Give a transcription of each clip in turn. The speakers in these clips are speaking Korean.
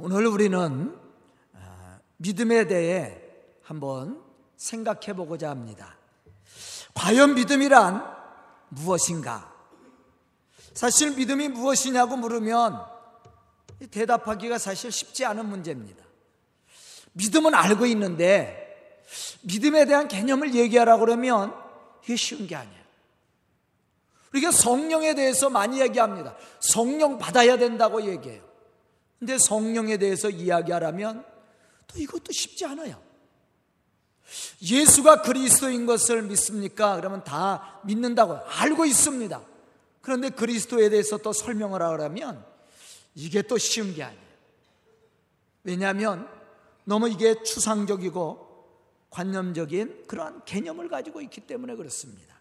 오늘 우리는 아, 믿음에 대해 한번 생각해 보고자 합니다. 과연 믿음이란 무엇인가? 사실 믿음이 무엇이냐고 물으면 대답하기가 사실 쉽지 않은 문제입니다. 믿음은 알고 있는데 믿음에 대한 개념을 얘기하라고 그러면 이게 쉬운 게 아니에요. 우리가 성령에 대해서 많이 얘기합니다. 성령 받아야 된다고 얘기해요. 근데 성령에 대해서 이야기하라면 또 이것도 쉽지 않아요. 예수가 그리스도인 것을 믿습니까? 그러면 다 믿는다고 알고 있습니다. 그런데 그리스도에 대해서 또 설명을 하라면 이게 또 쉬운 게 아니에요. 왜냐하면 너무 이게 추상적이고 관념적인 그러한 개념을 가지고 있기 때문에 그렇습니다.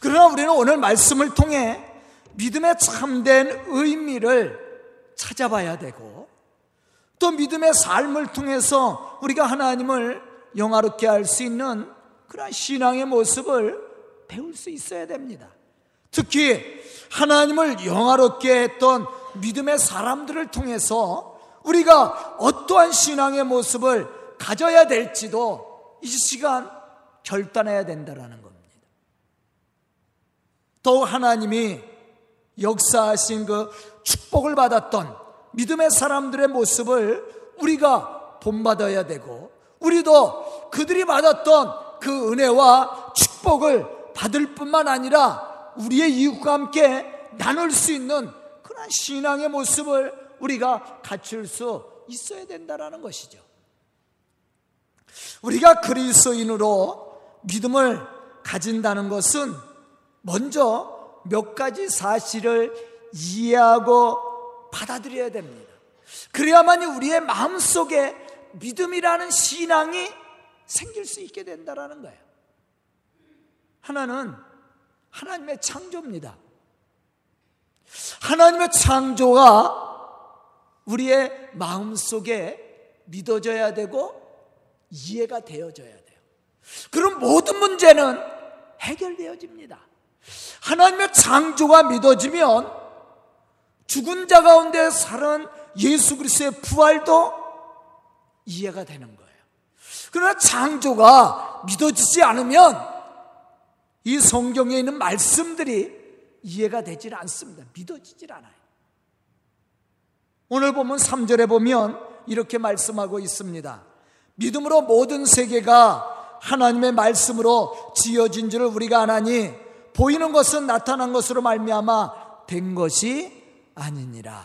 그러나 우리는 오늘 말씀을 통해 믿음의 참된 의미를 찾아봐야 되고 또 믿음의 삶을 통해서 우리가 하나님을 영화롭게 할 수 있는 그런 신앙의 모습을 배울 수 있어야 됩니다. 특히 하나님을 영화롭게 했던 믿음의 사람들을 통해서 우리가 어떠한 신앙의 모습을 가져야 될지도 이 시간 결단해야 된다라는 겁니다. 또 하나님이 역사하신 그 축복을 받았던 믿음의 사람들의 모습을 우리가 본받아야 되고 우리도 그들이 받았던 그 은혜와 축복을 받을 뿐만 아니라 우리의 이웃과 함께 나눌 수 있는 그런 신앙의 모습을 우리가 갖출 수 있어야 된다라는 것이죠. 우리가 그리스도인으로 믿음을 가진다는 것은 먼저 몇 가지 사실을 이해하고 받아들여야 됩니다. 그래야만이 우리의 마음속에 믿음이라는 신앙이 생길 수 있게 된다라는 거예요. 하나는 하나님의 창조입니다. 하나님의 창조가 우리의 마음 속에 믿어져야 되고 이해가 되어져야 돼요. 그럼 모든 문제는 해결되어집니다. 하나님의 창조가 믿어지면 죽은 자 가운데 살은 예수 그리스도의 부활도 이해가 되는 거예요. 그러나 창조가 믿어지지 않으면 이 성경에 있는 말씀들이 이해가 되질 않습니다. 믿어지질 않아요. 오늘 보면 3절에 보면 이렇게 말씀하고 있습니다. 믿음으로 모든 세계가 하나님의 말씀으로 지어진 줄을 우리가 아나니 보이는 것은 나타난 것으로 말미암아 된 것이 아니니라.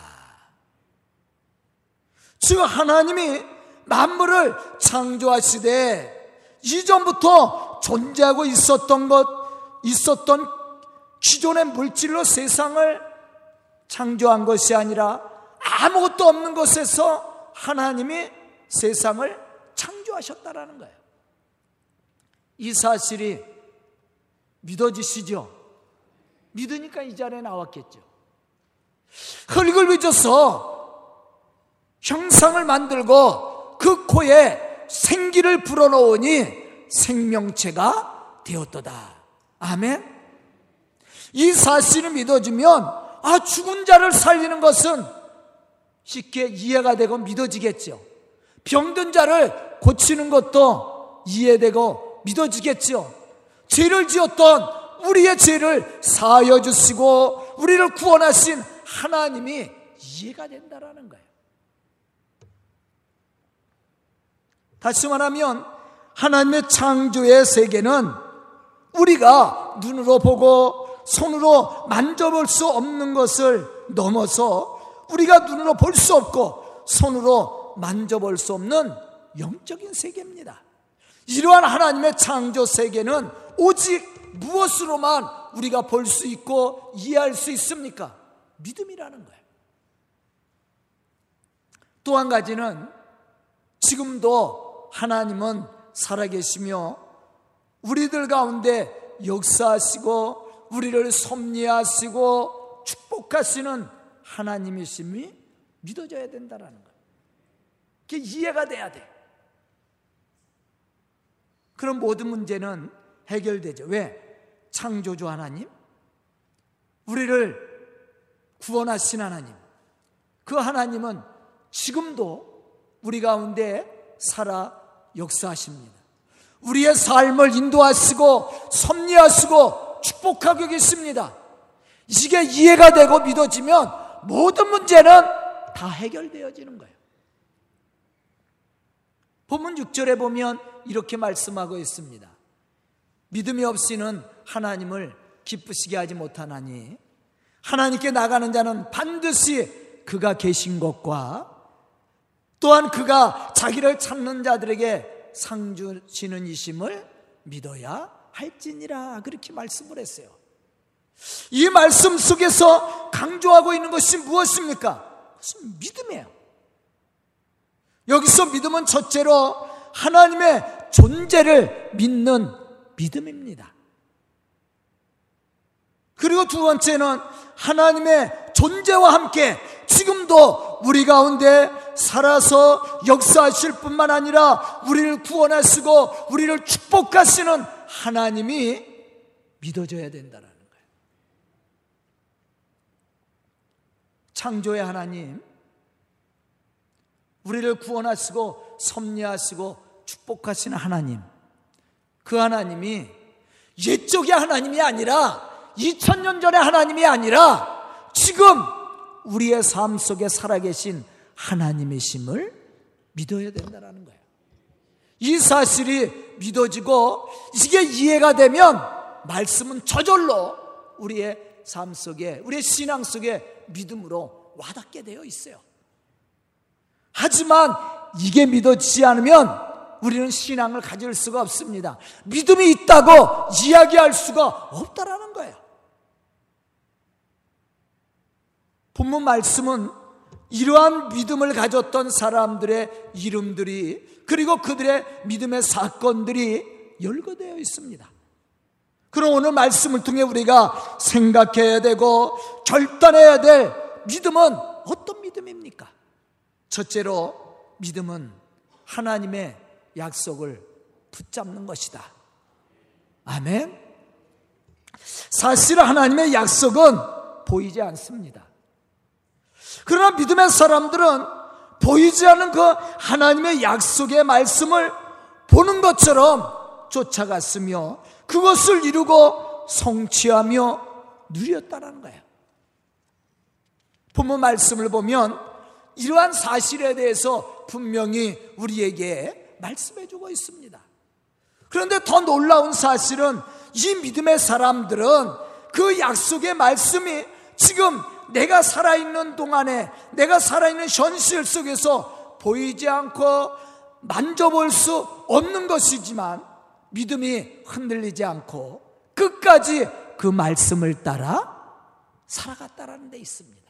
즉 하나님이 만물을 창조하시되 이전부터 존재하고 있었던 것 있었던 기존의 물질로 세상을 창조한 것이 아니라 아무것도 없는 것에서 하나님이 세상을 창조하셨다라는 거예요. 이 사실이 믿어지시죠? 믿으니까 이 자리에 나왔겠죠. 흙을 빚어서 형상을 만들고 그 코에 생기를 불어넣으니 생명체가 되었도다. 아멘. 이 사실을 믿어지면 아 죽은 자를 살리는 것은 쉽게 이해가 되고 믿어지겠죠. 병든 자를 고치는 것도 이해되고 믿어지겠죠. 죄를 지었던 우리의 죄를 사하여 주시고 우리를 구원하신 하나님이 이해가 된다라는 거예요. 다시 말하면 하나님의 창조의 세계는 우리가 눈으로 보고 손으로 만져볼 수 없는 것을 넘어서 우리가 눈으로 볼 수 없고 손으로 만져볼 수 없는 영적인 세계입니다. 이러한 하나님의 창조 세계는 오직 무엇으로만 우리가 볼 수 있고 이해할 수 있습니까? 믿음이라는 거예요. 또 한 가지는 지금도 하나님은 살아계시며 우리들 가운데 역사하시고 우리를 섭리하시고 축복하시는 하나님이심이 믿어져야 된다라는 거예요. 이해가 돼야 돼. 그럼 모든 문제는 해결되죠. 왜? 창조주 하나님, 우리를 구원하신 하나님, 그 하나님은 지금도 우리 가운데 살아 역사하십니다. 우리의 삶을 인도하시고 섭리하시고 축복하고 계십니다. 이게 이해가 되고 믿어지면 모든 문제는 다 해결되어지는 거예요. 본문 6절에 보면 이렇게 말씀하고 있습니다. 믿음이 없이는 하나님을 기쁘시게 하지 못하나니 하나님께 나가는 자는 반드시 그가 계신 것과 또한 그가 자기를 찾는 자들에게 상 주시는 이심을 믿어야 할지니라 그렇게 말씀을 했어요. 이 말씀 속에서 강조하고 있는 것이 무엇입니까? 그것은 믿음이에요. 여기서 믿음은 첫째로 하나님의 존재를 믿는 믿음입니다. 그리고 두 번째는 하나님의 존재와 함께 지금도 우리 가운데 살아서 역사하실 뿐만 아니라 우리를 구원하시고 우리를 축복하시는 하나님이 믿어져야 된다는 거예요. 창조의 하나님, 우리를 구원하시고 섭리하시고 축복하시는 하나님, 그 하나님이 옛적의 하나님이 아니라 2000년 전의 하나님이 아니라 지금 우리의 삶 속에 살아계신 하나님의심을 믿어야 된다는 거예요. 이 사실이 믿어지고 이게 이해가 되면 말씀은 저절로 우리의 삶 속에, 우리의 신앙 속에 믿음으로 와닿게 되어 있어요. 하지만 이게 믿어지지 않으면 우리는 신앙을 가질 수가 없습니다. 믿음이 있다고 이야기할 수가 없다라는 거예요. 본문 말씀은 이러한 믿음을 가졌던 사람들의 이름들이 그리고 그들의 믿음의 사건들이 열거되어 있습니다. 그럼 오늘 말씀을 통해 우리가 생각해야 되고 결단해야 될 믿음은 어떤 믿음입니까? 첫째로 믿음은 하나님의 약속을 붙잡는 것이다. 아멘. 사실 하나님의 약속은 보이지 않습니다. 그러나 믿음의 사람들은 보이지 않는 그 하나님의 약속의 말씀을 보는 것처럼 쫓아갔으며 그것을 이루고 성취하며 누렸다는 거예요. 본문 말씀을 보면 이러한 사실에 대해서 분명히 우리에게 말씀해 주고 있습니다. 그런데 더 놀라운 사실은 이 믿음의 사람들은 그 약속의 말씀이 지금 내가 살아있는 동안에 내가 살아있는 현실 속에서 보이지 않고 만져볼 수 없는 것이지만 믿음이 흔들리지 않고 끝까지 그 말씀을 따라 살아갔다라는 데 있습니다.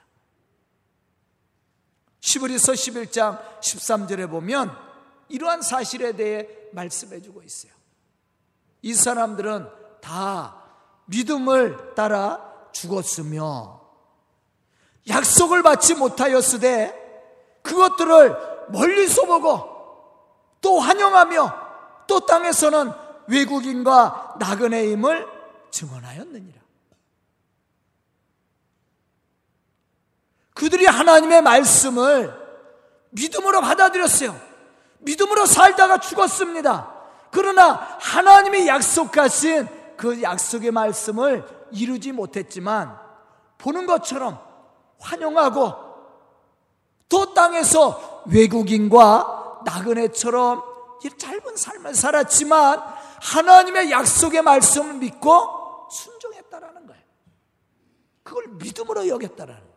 시브리서 11장 13절에 보면 이러한 사실에 대해 말씀해 주고 있어요. 이 사람들은 다 믿음을 따라 죽었으며 약속을 받지 못하였으되 그것들을 멀리서 보고 또 환영하며 또 땅에서는 외국인과 나그네임을 증언하였느니라. 그들이 하나님의 말씀을 믿음으로 받아들였어요. 믿음으로 살다가 죽었습니다. 그러나 하나님이 약속하신 그 약속의 말씀을 이루지 못했지만 보는 것처럼 환영하고 또 땅에서 외국인과 나그네처럼 짧은 삶을 살았지만 하나님의 약속의 말씀을 믿고 순종했다라는 거예요. 그걸 믿음으로 여겼다라는 거예요.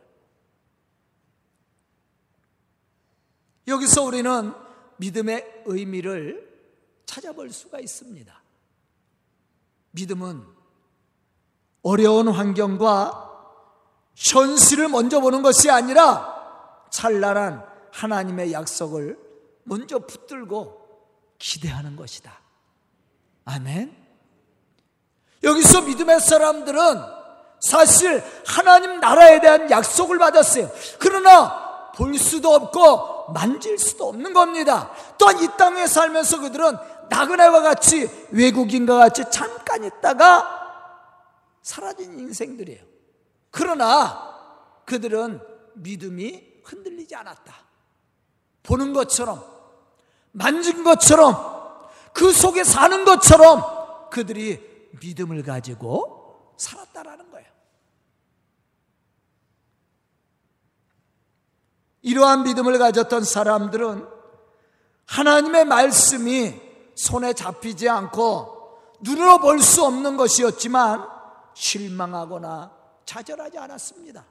여기서 우리는 믿음의 의미를 찾아볼 수가 있습니다. 믿음은 어려운 환경과 현실을 먼저 보는 것이 아니라 찬란한 하나님의 약속을 먼저 붙들고 기대하는 것이다. 아멘. 여기서 믿음의 사람들은 사실 하나님 나라에 대한 약속을 받았어요. 그러나 볼 수도 없고 만질 수도 없는 겁니다. 또한 이 땅에 살면서 그들은 나그네와 같이 외국인과 같이 잠깐 있다가 사라진 인생들이에요. 그러나 그들은 믿음이 흔들리지 않았다. 보는 것처럼 만진 것처럼 그 속에 사는 것처럼 그들이 믿음을 가지고 살았다라는 거예요. 이러한 믿음을 가졌던 사람들은 하나님의 말씀이 손에 잡히지 않고 눈으로 볼 수 없는 것이었지만 실망하거나 좌절하지 않았습니다.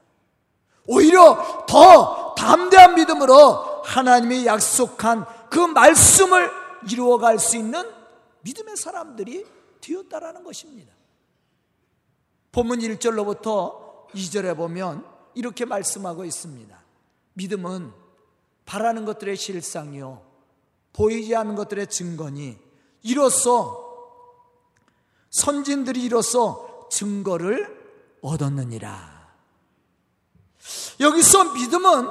오히려 더 담대한 믿음으로 하나님이 약속한 그 말씀을 이루어갈 수 있는 믿음의 사람들이 되었다라는 것입니다. 본문 1절로부터 2절에 보면 이렇게 말씀하고 있습니다. 믿음은 바라는 것들의 실상이요. 보이지 않는 것들의 증거니 이로써 선진들이 이로써 증거를 얻었느니라. 여기서 믿음은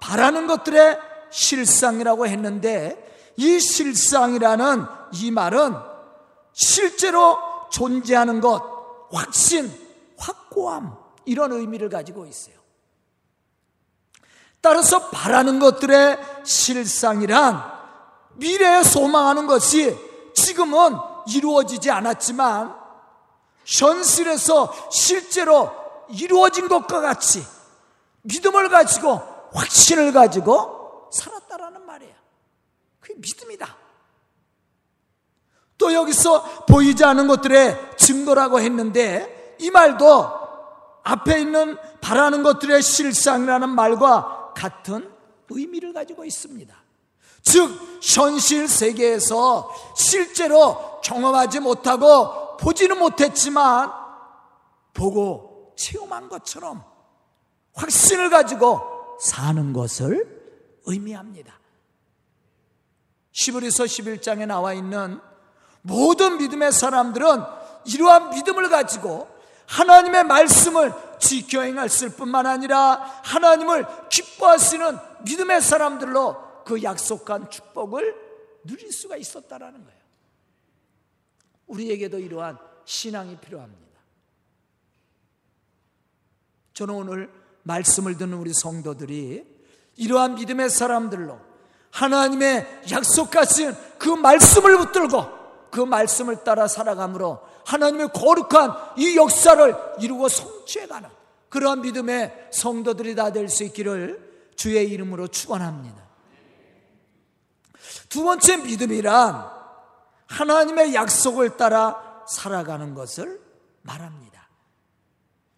바라는 것들의 실상이라고 했는데 이 실상이라는 이 말은 실제로 존재하는 것, 확신, 확고함 이런 의미를 가지고 있어요. 따라서 바라는 것들의 실상이란 미래에 소망하는 것이 지금은 이루어지지 않았지만 현실에서 실제로 이루어진 것과 같이 믿음을 가지고 확신을 가지고 살았다라는 말이에요. 그게 믿음이다. 또 여기서 보이지 않는 것들의 증거라고 했는데 이 말도 앞에 있는 바라는 것들의 실상이라는 말과 같은 의미를 가지고 있습니다. 즉, 현실 세계에서 실제로 경험하지 못하고 보지는 못했지만 보고 체험한 것처럼 확신을 가지고 사는 것을 의미합니다. 시브리서 11장에 나와 있는 모든 믿음의 사람들은 이러한 믿음을 가지고 하나님의 말씀을 지켜 행했을 뿐만 아니라 하나님을 기뻐하시는 믿음의 사람들로 그 약속한 축복을 누릴 수가 있었다라는 거예요. 우리에게도 이러한 신앙이 필요합니다. 저는 오늘 말씀을 듣는 우리 성도들이 이러한 믿음의 사람들로 하나님의 약속하신 그 말씀을 붙들고 그 말씀을 따라 살아감으로 하나님의 거룩한 이 역사를 이루고 성취해가는 그러한 믿음의 성도들이 다 될 수 있기를 주의 이름으로 축원합니다. 두 번째 믿음이란 하나님의 약속을 따라 살아가는 것을 말합니다.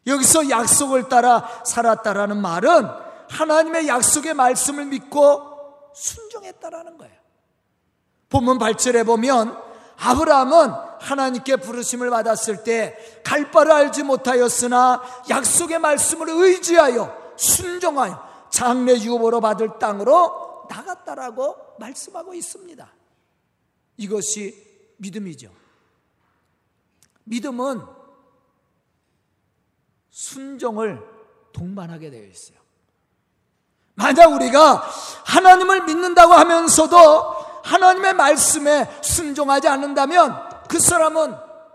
여기서 약속을 따라 살았다라는 말은 하나님의 약속의 말씀을 믿고 순종했다라는 거예요. 본문 8절에 보면 아브라함은 하나님께 부르심을 받았을 때 갈 바를 알지 못하였으나 약속의 말씀을 의지하여 순종하여 장래 유업으로 받을 땅으로 나갔다라고 말씀하고 있습니다. 이것이 믿음이죠. 믿음은 순종을 동반하게 되어 있어요. 만약 우리가 하나님을 믿는다고 하면서도 하나님의 말씀에 순종하지 않는다면 그 사람은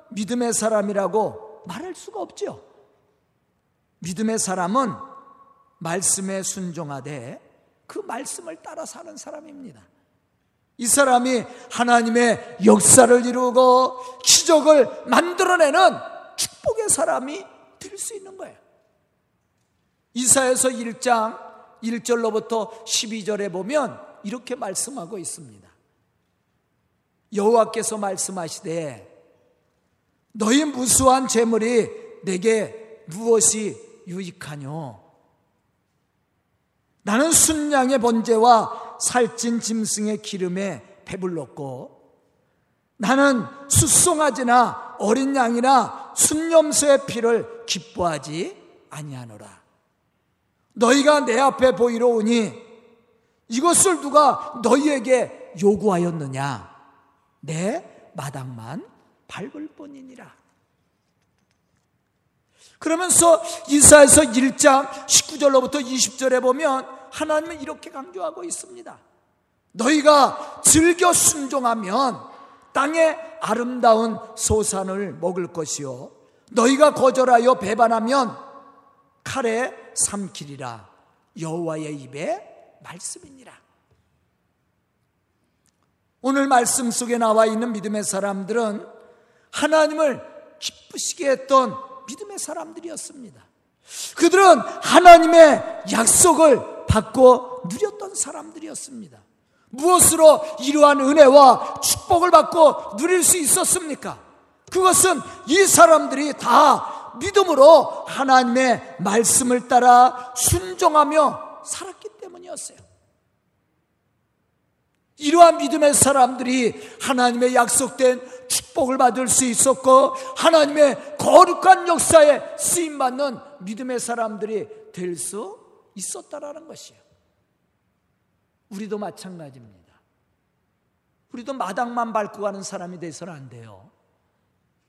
믿음의 사람이라고 말할 수가 없죠. 믿음의 사람은 말씀에 순종하되 그 말씀을 따라 사는 사람입니다. 이 사람이 하나님의 역사를 이루고 기적을 만들어내는 축복의 사람이 될 수 있는 거예요. 이사에서 1장 1절로부터 12절에 보면 이렇게 말씀하고 있습니다. 여호와께서 말씀하시되 너희 무수한 재물이 내게 무엇이 유익하뇨? 나는 순양의 번제와 살찐 짐승의 기름에 배불렀고 나는 숫송아지나 어린 양이나 순염소의 피를 기뻐하지 아니하노라. 너희가 내 앞에 보이러 오니 이것을 누가 너희에게 요구하였느냐? 내 마당만 밟을 뿐이니라. 그러면서 이사에서 1장 19절로부터 20절에 보면 하나님은 이렇게 강조하고 있습니다. 너희가 즐겨 순종하면 땅의 아름다운 소산을 먹을 것이요. 너희가 거절하여 배반하면 칼에 삼키리라. 여호와의 입에 말씀이니라. 오늘 말씀 속에 나와 있는 믿음의 사람들은 하나님을 기쁘시게 했던 믿음의 사람들이었습니다. 그들은 하나님의 약속을 받고 누렸던 사람들이었습니다. 무엇으로 이러한 은혜와 축복을 받고 누릴 수 있었습니까? 그것은 이 사람들이 다 믿음으로 하나님의 말씀을 따라 순종하며 살았기 때문이었어요. 이러한 믿음의 사람들이 하나님의 약속된 축복을 받을 수 있었고 하나님의 거룩한 역사에 쓰임 받는 믿음의 사람들이 될 수 있었다라는 것이에요. 우리도 마찬가지입니다. 우리도 마당만 밟고 가는 사람이 돼서는 안 돼요.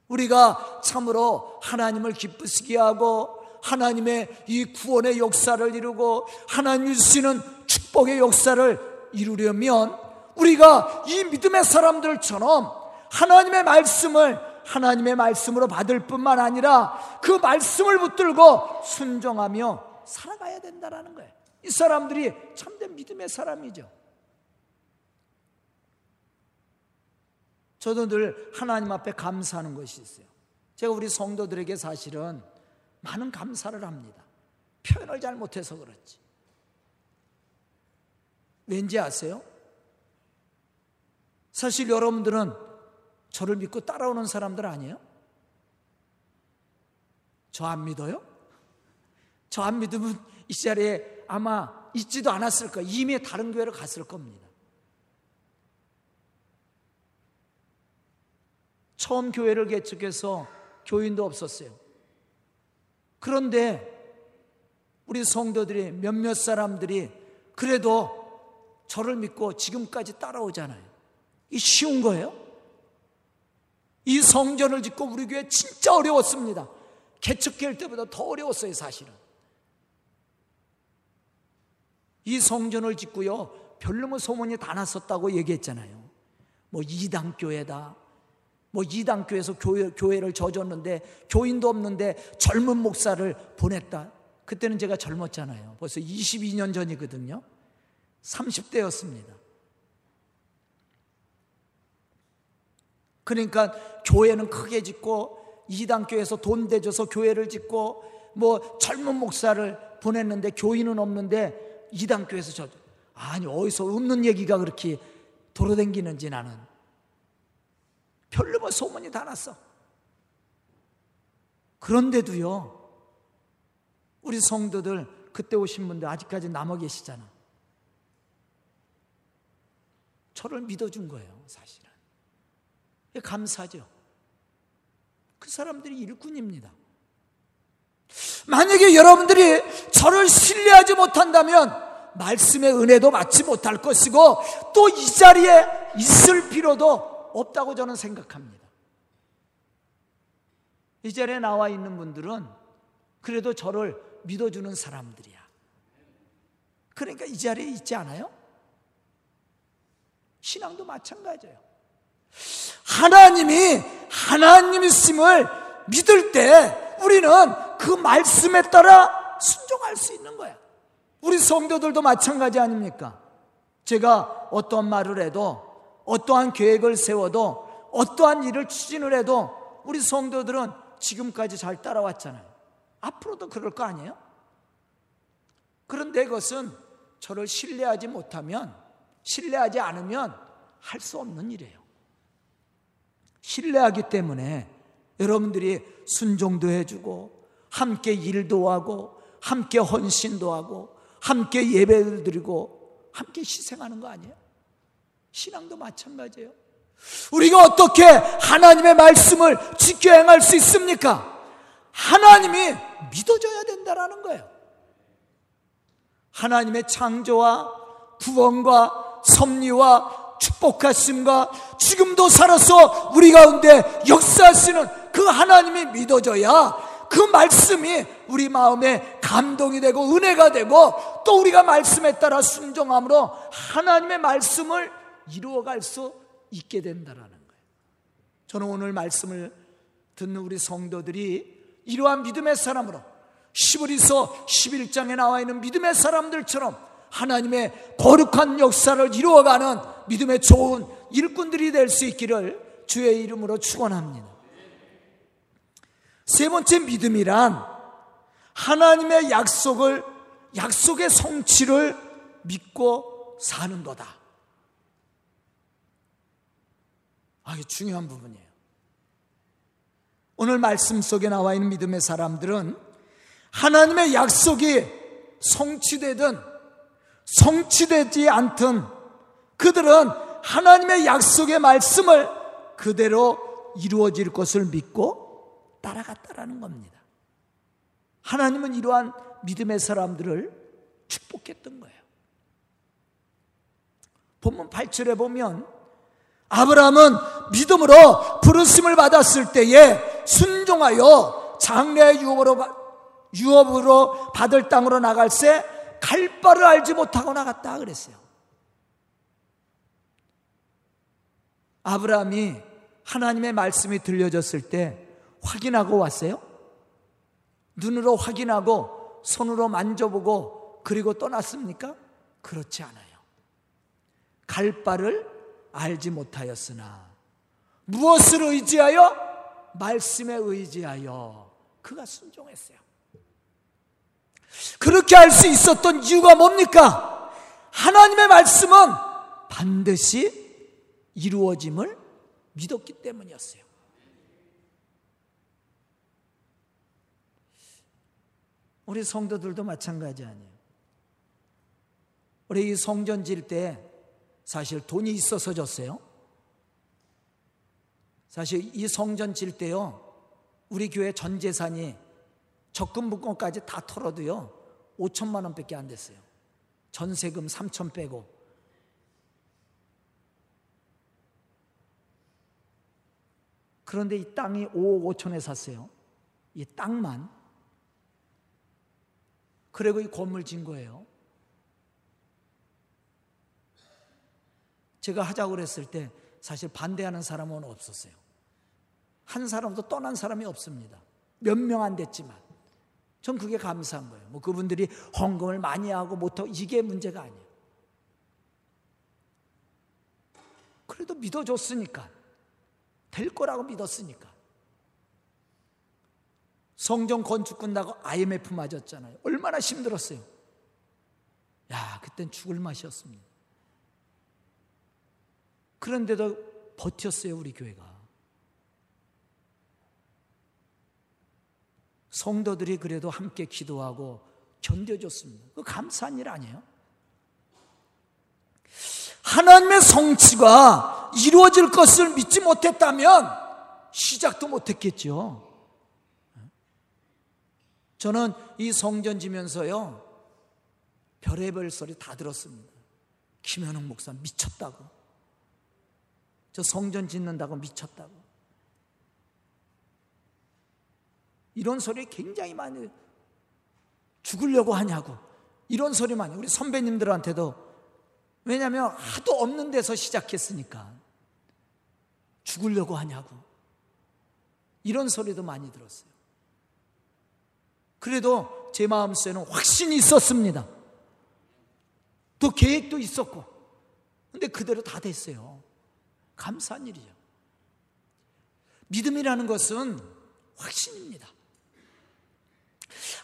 우리가 참으로 하나님을 기쁘시게 하고 하나님의 이 구원의 역사를 이루고 하나님 주시는 축복의 역사를 이루려면 우리가 이 믿음의 사람들처럼 하나님의 말씀을 하나님의 말씀으로 받을 뿐만 아니라 그 말씀을 붙들고 순종하며 살아가야 된다라는 거예요. 이 사람들이 참된 믿음의 사람이죠. 저도 늘 하나님 앞에 감사하는 것이 있어요. 제가 우리 성도들에게 사실은 많은 감사를 합니다. 표현을 잘 못해서 그렇지. 왠지 아세요? 사실 여러분들은 저를 믿고 따라오는 사람들 아니에요? 저 안 믿어요? 저 안 믿으면 이 자리에 아마 있지도 않았을 거예요. 이미 다른 교회로 갔을 겁니다. 처음 교회를 개척해서 교인도 없었어요. 그런데 우리 성도들이 몇몇 사람들이 그래도 저를 믿고 지금까지 따라오잖아요. 이 쉬운 거예요? 이 성전을 짓고 우리 교회 진짜 어려웠습니다. 개척할 때보다 더 어려웠어요, 사실은. 이 성전을 짓고요, 별로 소문이 다 났었다고 얘기했잖아요. 뭐 이당교회다, 뭐 이단교에서 교회, 교회를 져줬는데 교인도 없는데 젊은 목사를 보냈다. 그때는 제가 젊었잖아요. 벌써 22년 전이거든요. 30대였습니다. 그러니까 교회는 크게 짓고 이단교에서 돈 대줘서 교회를 짓고 뭐 젊은 목사를 보냈는데 교인은 없는데 이단교에서 저 아니 어디서 없는 얘기가 그렇게 돌아댕기는지 나는 별로 뭐 소문이 다 났어. 그런데도요, 우리 성도들 그때 오신 분들 아직까지 남아 계시잖아. 저를 믿어준 거예요, 사실은. 감사죠. 그 사람들이 일꾼입니다. 만약에 여러분들이 저를 신뢰하지 못한다면 말씀의 은혜도 받지 못할 것이고 또 이 자리에 있을 필요도 없다고 저는 생각합니다. 이 자리에 나와 있는 분들은 그래도 저를 믿어주는 사람들이야. 그러니까 이 자리에 있지 않아요? 신앙도 마찬가지예요. 하나님이 하나님이심을 믿을 때 우리는 그 말씀에 따라 순종할 수 있는 거야. 우리 성도들도 마찬가지 아닙니까? 제가 어떤 말을 해도 어떠한 계획을 세워도 어떠한 일을 추진을 해도 우리 성도들은 지금까지 잘 따라왔잖아요. 앞으로도 그럴 거 아니에요? 그런데 그것은 저를 신뢰하지 못하면, 신뢰하지 않으면 할 수 없는 일이에요. 신뢰하기 때문에 여러분들이 순종도 해주고, 함께 일도 하고, 함께 헌신도 하고, 함께 예배를 드리고, 함께 희생하는 거 아니에요? 신앙도 마찬가지예요. 우리가 어떻게 하나님의 말씀을 지켜 행할 수 있습니까? 하나님이 믿어져야 된다라는 거예요. 하나님의 창조와 구원과 섭리와 축복하심과 지금도 살아서 우리 가운데 역사하시는 그 하나님이 믿어져야 그 말씀이 우리 마음에 감동이 되고 은혜가 되고 또 우리가 말씀에 따라 순종함으로 하나님의 말씀을 이루어갈 수 있게 된다라는 거예요. 저는 오늘 말씀을 듣는 우리 성도들이 이러한 믿음의 사람으로 시브리서 11장에 나와 있는 믿음의 사람들처럼 하나님의 거룩한 역사를 이루어가는 믿음의 좋은 일꾼들이 될 수 있기를 주의 이름으로 축원합니다. 세 번째 믿음이란 하나님의 약속을 약속의 성취를 믿고 사는 거다. 아, 이게 중요한 부분이에요. 오늘 말씀 속에 나와 있는 믿음의 사람들은 하나님의 약속이 성취되든 성취되지 않든 그들은 하나님의 약속의 말씀을 그대로 이루어질 것을 믿고 따라갔다라는 겁니다. 하나님은 이러한 믿음의 사람들을 축복했던 거예요. 본문 8절에 보면 아브라함은 믿음으로 부르심을 받았을 때에 순종하여 장래 유업으로, 유업으로 받을 땅으로 나갈 새 갈 바를 알지 못하고 나갔다 그랬어요. 아브라함이 하나님의 말씀이 들려졌을 때 확인하고 왔어요? 눈으로 확인하고 손으로 만져보고 그리고 떠났습니까? 그렇지 않아요. 갈 바를 알지 못하였으나 무엇을 의지하여? 말씀에 의지하여 그가 순종했어요. 그렇게 할 수 있었던 이유가 뭡니까? 하나님의 말씀은 반드시 이루어짐을 믿었기 때문이었어요. 우리 성도들도 마찬가지 아니에요. 우리 이 성전 질 때 사실 돈이 있어서 졌어요. 사실 이 성전 질 때요. 우리 교회 전 재산이 적금 분권까지 다 털어도요. 5천만 원밖에 안 됐어요. 전세금 3천 빼고. 그런데 이 땅이 5억 5천에 샀어요. 이 땅만. 그리고 이 건물 진 거예요. 제가 하자고 그랬을 때 사실 반대하는 사람은 없었어요. 한 사람도 떠난 사람이 없습니다. 몇 명 안 됐지만. 전 그게 감사한 거예요. 뭐 그분들이 헌금을 많이 하고 못하고 이게 문제가 아니에요. 그래도 믿어줬으니까. 될 거라고 믿었으니까. 성전 건축 끝나고 IMF 맞았잖아요. 얼마나 힘들었어요. 야, 그땐 죽을 맛이었습니다. 그런데도 버텼어요, 우리 교회가. 성도들이 그래도 함께 기도하고 견뎌줬습니다. 그 감사한 일 아니에요? 하나님의 성취가 이루어질 것을 믿지 못했다면 시작도 못했겠죠. 저는 이 성전 지면서요, 별의별 소리 다 들었습니다. 김현웅 목사 미쳤다고. 저 성전 짓는다고 미쳤다고. 이런 소리 굉장히 많이 죽으려고 하냐고. 이런 소리 많이 우리 선배님들한테도 왜냐하면 하도 없는 데서 시작했으니까 죽으려고 하냐고. 이런 소리도 많이 들었어요. 그래도 제 마음속에는 확신이 있었습니다. 또 계획도 있었고. 근데 그대로 다 됐어요. 감사한 일이죠. 믿음이라는 것은 확신입니다.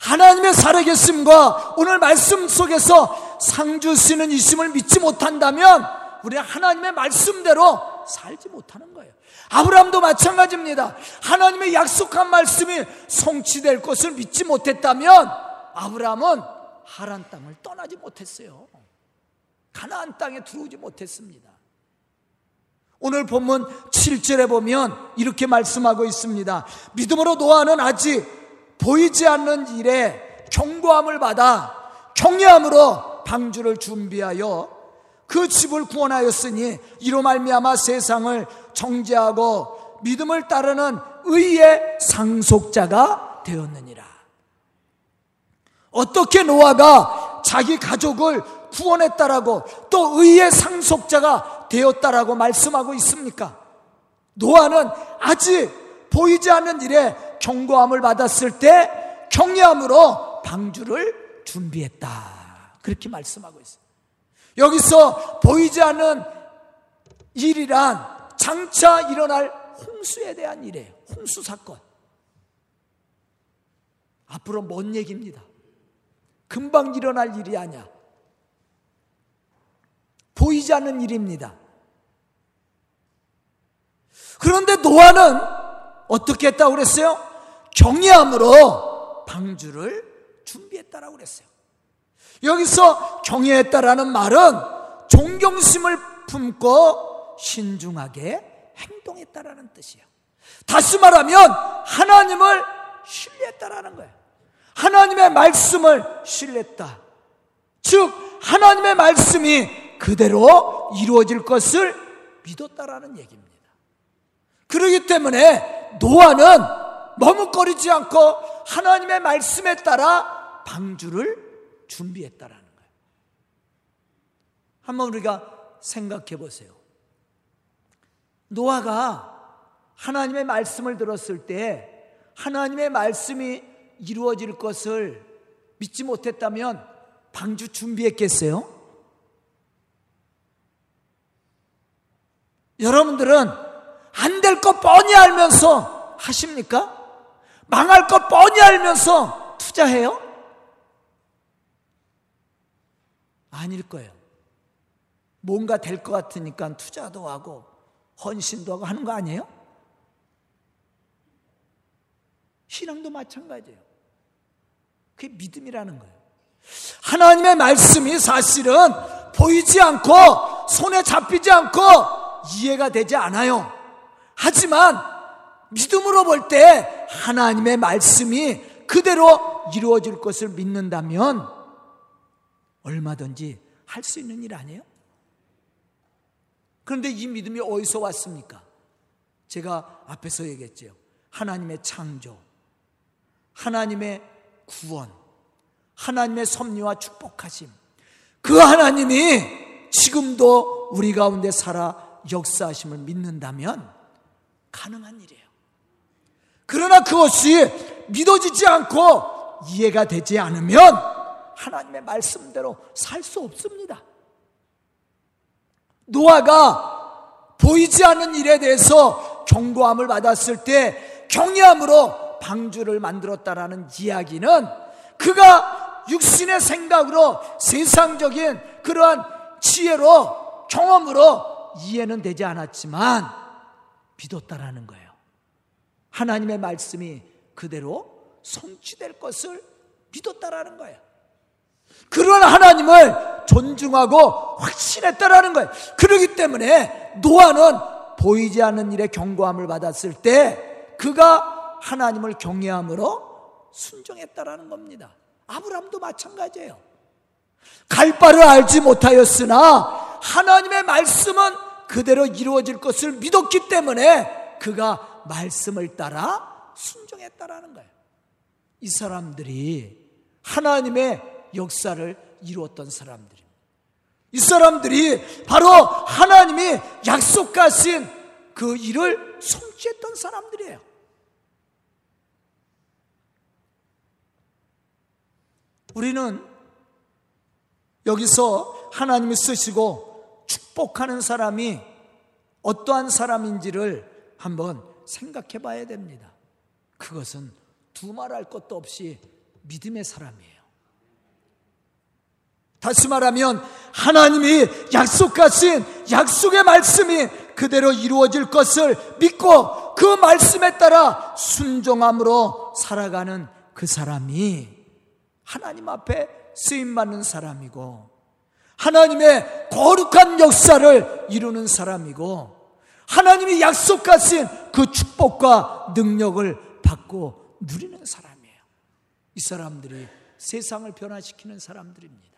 하나님의 살아계심과 오늘 말씀 속에서 상 주시는 이심을 믿지 못한다면 우리는 하나님의 말씀대로 살지 못하는 거예요. 아브라함도 마찬가지입니다. 하나님의 약속한 말씀이 성취될 것을 믿지 못했다면 아브라함은 하란 땅을 떠나지 못했어요. 가나안 땅에 들어오지 못했습니다. 오늘 본문 7절에 보면 이렇게 말씀하고 있습니다. 믿음으로 노아는 아직 보이지 않는 일에 경고함을 받아 경외함으로 방주를 준비하여 그 집을 구원하였으니 이로 말미암아 세상을 정죄하고 믿음을 따르는 의의 상속자가 되었느니라. 어떻게 노아가 자기 가족을 구원했다라고 또 의의 상속자가 되었다라고 말씀하고 있습니까? 노아는 아직 보이지 않는 일에 경고함을 받았을 때 경외함으로 방주를 준비했다. 그렇게 말씀하고 있어요. 여기서 보이지 않는 일이란 장차 일어날 홍수에 대한 일이에요. 홍수 사건. 앞으로 먼 얘기입니다. 금방 일어날 일이 아니야. 보이지 않는 일입니다. 그런데 노아는 어떻게 했다고 그랬어요? 경외함으로 방주를 준비했다라고 그랬어요. 여기서 경외했다라는 말은 존경심을 품고 신중하게 행동했다라는 뜻이에요. 다시 말하면 하나님을 신뢰했다라는 거예요. 하나님의 말씀을 신뢰했다. 즉 하나님의 말씀이 그대로 이루어질 것을 믿었다라는 얘기입니다. 그러기 때문에 노아는 머뭇거리지 않고 하나님의 말씀에 따라 방주를 준비했다라는 거예요. 한번 우리가 생각해 보세요. 노아가 하나님의 말씀을 들었을 때 하나님의 말씀이 이루어질 것을 믿지 못했다면 방주 준비했겠어요? 여러분들은 안 될 것 뻔히 알면서 하십니까? 망할 것 뻔히 알면서 투자해요? 아닐 거예요. 뭔가 될 것 같으니까 투자도 하고 헌신도 하고 하는 거 아니에요? 신앙도 마찬가지예요. 그게 믿음이라는 거예요. 하나님의 말씀이 사실은 보이지 않고 손에 잡히지 않고 이해가 되지 않아요. 하지만 믿음으로 볼 때 하나님의 말씀이 그대로 이루어질 것을 믿는다면 얼마든지 할 수 있는 일 아니에요? 그런데 이 믿음이 어디서 왔습니까? 제가 앞에서 얘기했죠. 하나님의 창조, 하나님의 구원, 하나님의 섭리와 축복하심. 그 하나님이 지금도 우리 가운데 살아 역사하심을 믿는다면 가능한 일이에요. 그러나 그것이 믿어지지 않고 이해가 되지 않으면 하나님의 말씀대로 살 수 없습니다. 노아가 보이지 않는 일에 대해서 경고함을 받았을 때 경외함으로 방주를 만들었다라는 이야기는 그가 육신의 생각으로 세상적인 그러한 지혜로 경험으로 이해는 되지 않았지만 믿었다라는 거예요. 하나님의 말씀이 그대로 성취될 것을 믿었다라는 거예요. 그런 하나님을 존중하고 확신했다라는 거예요. 그러기 때문에 노아는 보이지 않는 일에 경고함을 받았을 때 그가 하나님을 경외함으로 순종했다라는 겁니다. 아브라함도 마찬가지예요. 갈 바를 알지 못하였으나 하나님의 말씀은 그대로 이루어질 것을 믿었기 때문에 그가 말씀을 따라 순종했다라는 거예요. 이 사람들이 하나님의 역사를 이루었던 사람들입니다. 이 사람들이 바로 하나님이 약속하신 그 일을 성취했던 사람들이에요. 우리는 여기서 하나님이 쓰시고 축복하는 사람이 어떠한 사람인지를 한번 생각해 봐야 됩니다. 그것은 두말할 것도 없이 믿음의 사람이에요. 다시 말하면 하나님이 약속하신 약속의 말씀이 그대로 이루어질 것을 믿고 그 말씀에 따라 순종함으로 살아가는 그 사람이 하나님 앞에 쓰임 받는 사람이고 하나님의 거룩한 역사를 이루는 사람이고 하나님이 약속하신 그 축복과 능력을 받고 누리는 사람이에요. 이 사람들이 세상을 변화시키는 사람들입니다.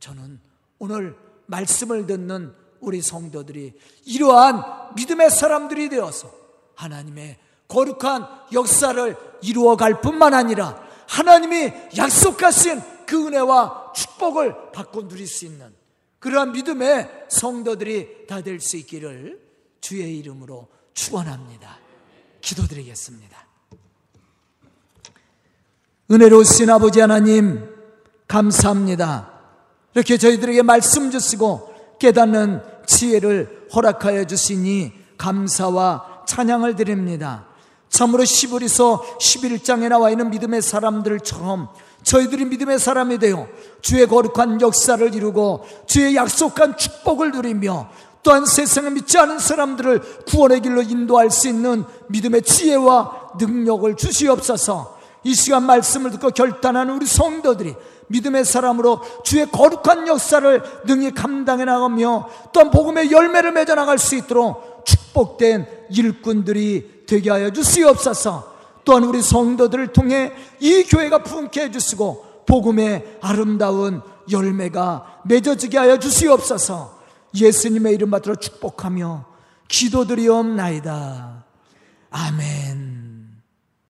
저는 오늘 말씀을 듣는 우리 성도들이 이러한 믿음의 사람들이 되어서 하나님의 거룩한 역사를 이루어 갈 뿐만 아니라 하나님이 약속하신 그 은혜와 축복을 받고 누릴 수 있는 그러한 믿음의 성도들이 다 될 수 있기를 주의 이름으로 축원합니다. 기도드리겠습니다. 은혜로우신 아버지 하나님 감사합니다. 이렇게 저희들에게 말씀 주시고 깨닫는 지혜를 허락하여 주시니 감사와 찬양을 드립니다. 참으로 시브리서 11장에 나와 있는 믿음의 사람들처럼 저희들이 믿음의 사람이 되어 주의 거룩한 역사를 이루고 주의 약속한 축복을 누리며 또한 세상에 믿지 않은 사람들을 구원의 길로 인도할 수 있는 믿음의 지혜와 능력을 주시옵소서. 이 시간 말씀을 듣고 결단하는 우리 성도들이 믿음의 사람으로 주의 거룩한 역사를 능히 감당해 나가며 또한 복음의 열매를 맺어 나갈 수 있도록 축복된 일꾼들이 되게 하여 주시옵소서 또한 우리 성도들을 통해 이 교회가 품게 해 주시고 복음의 아름다운 열매가 맺어지게 하여 주시옵소서 예수님의 이름 받들어 축복하며 기도드리옵나이다. 아멘.